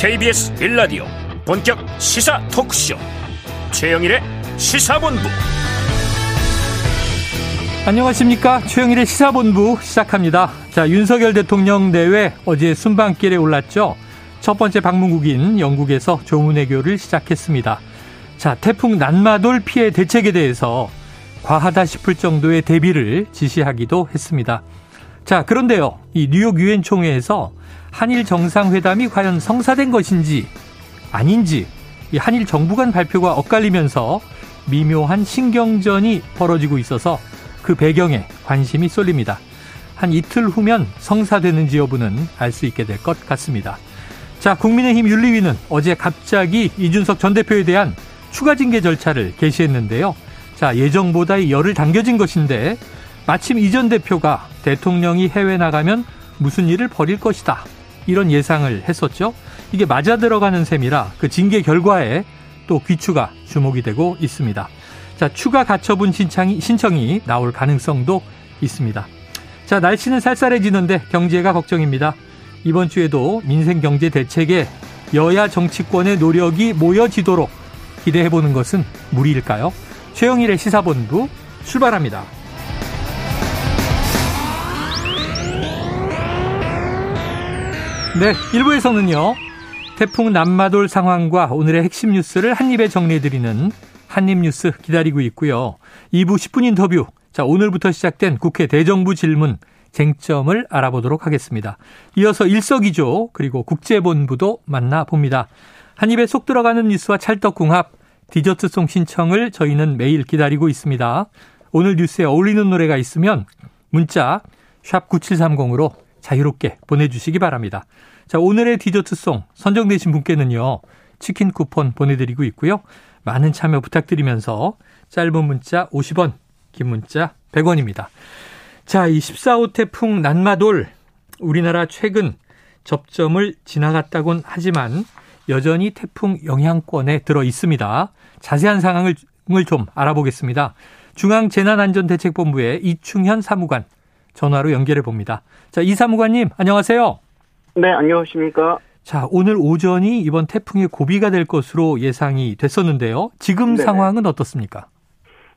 KBS 1라디오 본격 시사 토크쇼. 최영일의 시사본부. 안녕하십니까? 최영일의 시사본부 시작합니다. 자 윤석열 대통령 내외 어제 순방길에 올랐죠. 첫 번째 방문국인 영국에서 조문회교를 시작했습니다. 자 태풍 난마돌 피해 대책에 대해서 과하다 싶을 정도의 대비를 지시하기도 했습니다 자 그런데요 이 뉴욕 유엔 총회에서 한일 정상회담이 과연 성사된 것인지 아닌지 이 한일 정부 간 발표가 엇갈리면서 미묘한 신경전이 벌어지고 있어서 그 배경에 관심이 쏠립니다. 한 이틀 후면 성사되는지 여부는 알 수 있게 될 것 같습니다. 자, 국민의힘 윤리위는 어제 갑자기 이준석 전 대표에 대한 추가 징계 절차를 개시했는데요. 자, 예정보다 열을 당겨진 것인데 마침 이전 대표가 대통령이 해외 나가면 무슨 일을 벌일 것이다. 이런 예상을 했었죠. 이게 맞아 들어가는 셈이라 그 징계 결과에 또 귀추가 주목이 되고 있습니다. 자, 추가 가처분 신청이, 신청이 나올 가능성도 있습니다. 자, 날씨는 쌀쌀해지는데 경제가 걱정입니다. 이번 주에도 민생 경제 대책에 여야 정치권의 노력이 모여지도록 기대해보는 것은 무리일까요? 최영일의 시사본부 출발합니다. 네, 1부에서는요. 태풍 남마돌 상황과 오늘의 핵심 뉴스를 한입에 정리해드리는 한입뉴스 기다리고 있고요. 2부 10분 인터뷰. 자, 오늘부터 시작된 국회 대정부 질문 쟁점을 알아보도록 하겠습니다. 이어서 일석이조 그리고 국제본부도 만나봅니다. 한입에 속 들어가는 뉴스와 찰떡궁합 디저트송 신청을 저희는 매일 기다리고 있습니다. 오늘 뉴스에 어울리는 노래가 있으면 문자 샵 9730으로 자유롭게 보내주시기 바랍니다. 자, 오늘의 디저트송 선정되신 분께는요, 치킨 쿠폰 보내드리고 있고요. 많은 참여 부탁드리면서 짧은 문자 50원, 긴 문자 100원입니다. 자, 이 14호 태풍 난마돌, 우리나라 최근 접점을 지나갔다곤 하지만 여전히 태풍 영향권에 들어 있습니다. 자세한 상황을 좀 알아보겠습니다. 중앙재난안전대책본부의 이충현 사무관 전화로 연결해 봅니다. 자, 이 사무관님, 안녕하세요. 네, 안녕하십니까. 자, 오늘 오전이 이번 태풍의 고비가 될 것으로 예상이 됐었는데요. 지금 네 상황은 어떻습니까?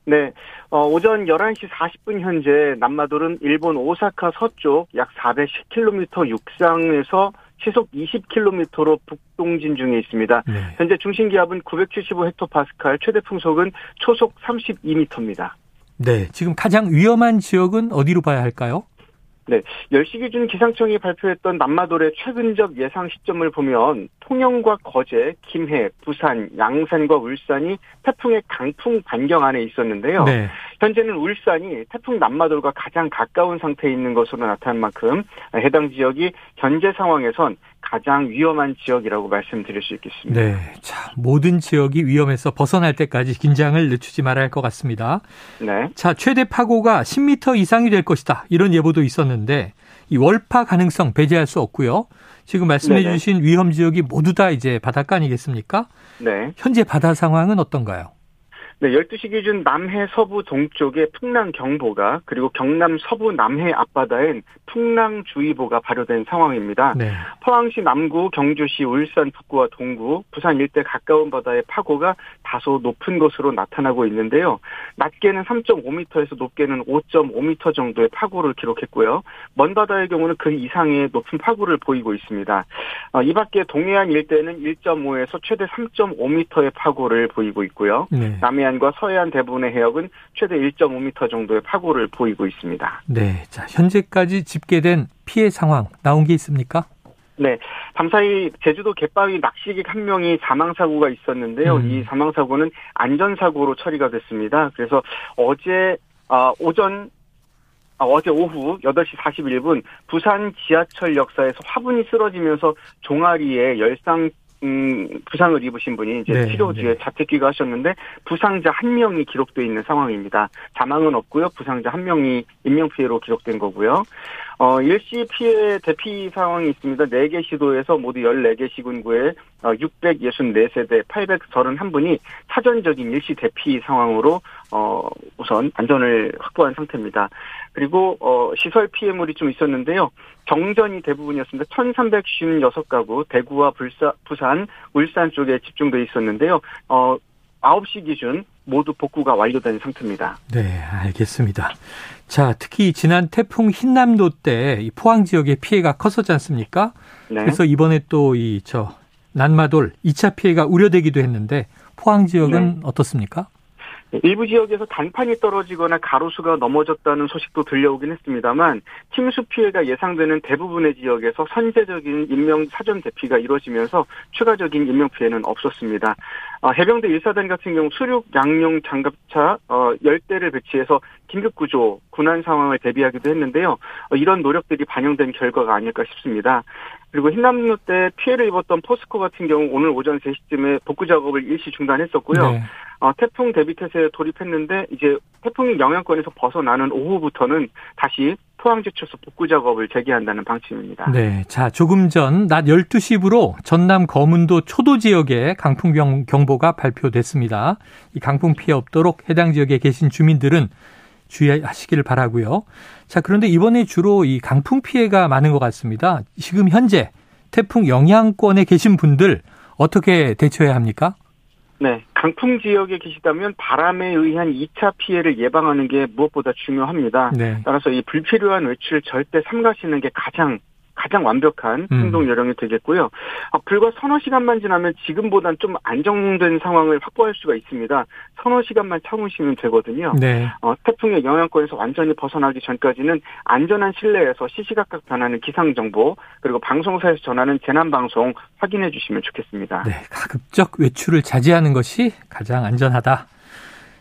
네, 어, 오전 11시 40분 현재 남마돌은 일본 오사카 서쪽 약 410km 육상에서 시속 20km로 북동진 중에 있습니다. 네. 현재 중심 기압은 975헥토파스칼, 최대 풍속은 초속 32m입니다. 네, 지금 가장 위험한 지역은 어디로 봐야 할까요? 네, 10시 기준 기상청이 발표했던 남마돌의 최근적 예상 시점을 보면 통영과 거제, 김해, 부산, 양산과 울산이 태풍의 강풍 반경 안에 있었는데요. 네. 현재는 울산이 태풍 남마돌과 가장 가까운 상태에 있는 것으로 나타난 만큼 해당 지역이 현재 상황에선 가장 위험한 지역이라고 말씀드릴 수 있겠습니다. 네. 자, 모든 지역이 위험해서 벗어날 때까지 긴장을 늦추지 말아야 할 것 같습니다. 네. 자, 최대 파고가 10m 이상이 될 것이다. 이런 예보도 있었는데 이 월파 가능성 배제할 수 없고요. 지금 말씀해 네네. 주신 위험 지역이 모두 다 이제 바닷가 아니겠습니까? 네. 현재 바다 상황은 어떤가요? 네, 12시 기준 남해 서부 동쪽에 풍랑 경보가 그리고 경남 서부 남해 앞바다엔 풍랑 주의보가 발효된 상황입니다. 네. 포항시 남구, 경주시, 울산 북구와 동구, 부산 일대 가까운 바다의 파고가 다소 높은 것으로 나타나고 있는데요. 낮게는 3.5m에서 높게는 5.5m 정도의 파고를 기록했고요. 먼 바다의 경우는 그 이상의 높은 파고를 보이고 있습니다. 어, 이 밖에 동해안 일대는 1.5에서 최대 3.5m의 파고를 보이고 있고요. 네. 남해안 남해안과 서해안 대부분의 해역은 최대 1.5m 정도의 파고를 보이고 있습니다. 네. 자, 현재까지 집계된 피해 상황 나온 게 있습니까? 네. 밤사이 제주도 갯바위 낚시객 한 명이 사망사고가 있었는데요. 음. 이 사망사고는 안전사고로 처리가 됐습니다. 그래서 어제, 아, 오전 아, 어제 오후 8시 41분 부산 지하철 역사에서 화분이 쓰러지면서 종아리에 열상 음, 부상을 입으신 분이 이제 네, 치료 뒤에 네. 자택 귀가하셨는데 부상자 한 명이 기록돼 있는 상황입니다. 사망은 없고요. 부상자 한 명이 인명 피해로 기록된 거고요. 어, 일시 피해 대피 상황이 있습니다. 4개 시도에서 모두 14개 시군구에 664세대 어, 831분이 사전적인 일시 대피 상황으로 어, 우선 안전을 확보한 상태입니다. 그리고 어, 시설 피해물이 좀 있었는데요. 정전이 대부분이었습니다. 1356가구 대구와 불사, 부산, 울산 쪽에 집중돼 있었는데요. 어, 9시 기준 모두 복구가 완료된 상태입니다. 네, 알겠습니다. 자, 특히 지난 태풍 흰남도 때 포항 지역의 피해가 컸었지 않습니까? 네. 그래서 이번에 또 이 저 난마돌 2차 피해가 우려되기도 했는데 포항 지역은 네. 어떻습니까? 일부 지역에서 단판이 떨어지거나 가로수가 넘어졌다는 소식도 들려오긴 했습니다만 침수 피해가 예상되는 대부분의 지역에서 선제적인 인명 사전 대피가 이루어지면서 추가적인 인명 피해는 없었습니다. 어, 해병대 1사단 같은 경우 수륙 양용 장갑차 어, 10대를 배치해서 긴급 구조 군안 상황을 대비하기도 했는데요. 어, 이런 노력들이 반영된 결과가 아닐까 싶습니다. 그리고 흰남노 때 피해를 입었던 포스코 같은 경우 오늘 오전 3시쯤에 복구 작업을 일시 중단했었고요. 네. 어, 태풍 대비 태세에 돌입했는데 이제 태풍이 영향권에서 벗어나는 오후부터는 다시 포항제철소 복구 작업을 재개한다는 방침입니다. 네. 자, 조금 전 낮 12시부로 전남 거문도 초도 지역에 강풍 경보가 발표됐습니다. 이 강풍 피해 없도록 해당 지역에 계신 주민들은 주의하시기를 바라고요. 자, 그런데 이번에 주로 이 강풍 피해가 많은 것 같습니다. 지금 현재 태풍 영향권에 계신 분들 어떻게 대처해야 합니까? 네. 강풍 지역에 계시다면 바람에 의한 2차 피해를 예방하는 게 무엇보다 중요합니다. 네. 따라서 이 불필요한 외출 절대 삼가시는 게 가장 가장 완벽한 음. 행동 요령이 되겠고요. 어, 불과 서너 시간만 지나면 지금보단 좀 안정된 상황을 확보할 수가 있습니다. 서너 시간만 참으시면 되거든요. 네. 어, 태풍의 영향권에서 완전히 벗어나기 전까지는 안전한 실내에서 시시각각 변하는 기상 정보 그리고 방송사에서 전하는 재난 방송 확인해 주시면 좋겠습니다. 네, 가급적 외출을 자제하는 것이 가장 안전하다.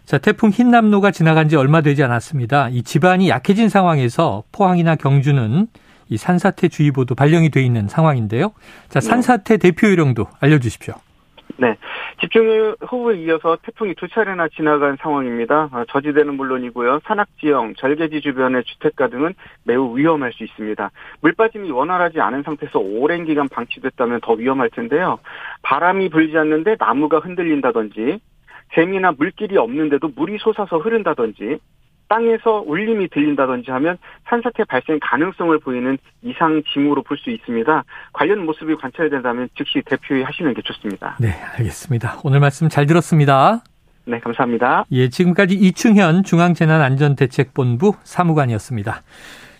자, 태풍 흰남노가 지나간 지 얼마 되지 않았습니다. 이 지반이 약해진 상황에서 포항이나 경주는 이 산사태 주의보도 발령이 돼 있는 상황인데요. 자, 네. 산사태 대표 요령도 알려주십시오. 네. 집중호우에 이어서 태풍이 두 차례나 지나간 상황입니다. 아, 저지대는 물론이고요. 산악지형, 절개지 주변의 주택가 등은 매우 위험할 수 있습니다. 물빠짐이 원활하지 않은 상태에서 오랜 기간 방치됐다면 더 위험할 텐데요. 바람이 불지 않는데 나무가 흔들린다든지, 샘이나 물길이 없는데도 물이 솟아서 흐른다든지, 땅에서 울림이 들린다든지 하면 산사태 발생 가능성을 보이는 이상 징후로 볼 수 있습니다. 관련 모습이 관찰된다면 즉시 대표에 하시는 게 좋습니다. 네, 알겠습니다. 오늘 말씀 잘 들었습니다. 네, 감사합니다. 예, 지금까지 이충현 중앙재난안전대책본부 사무관이었습니다.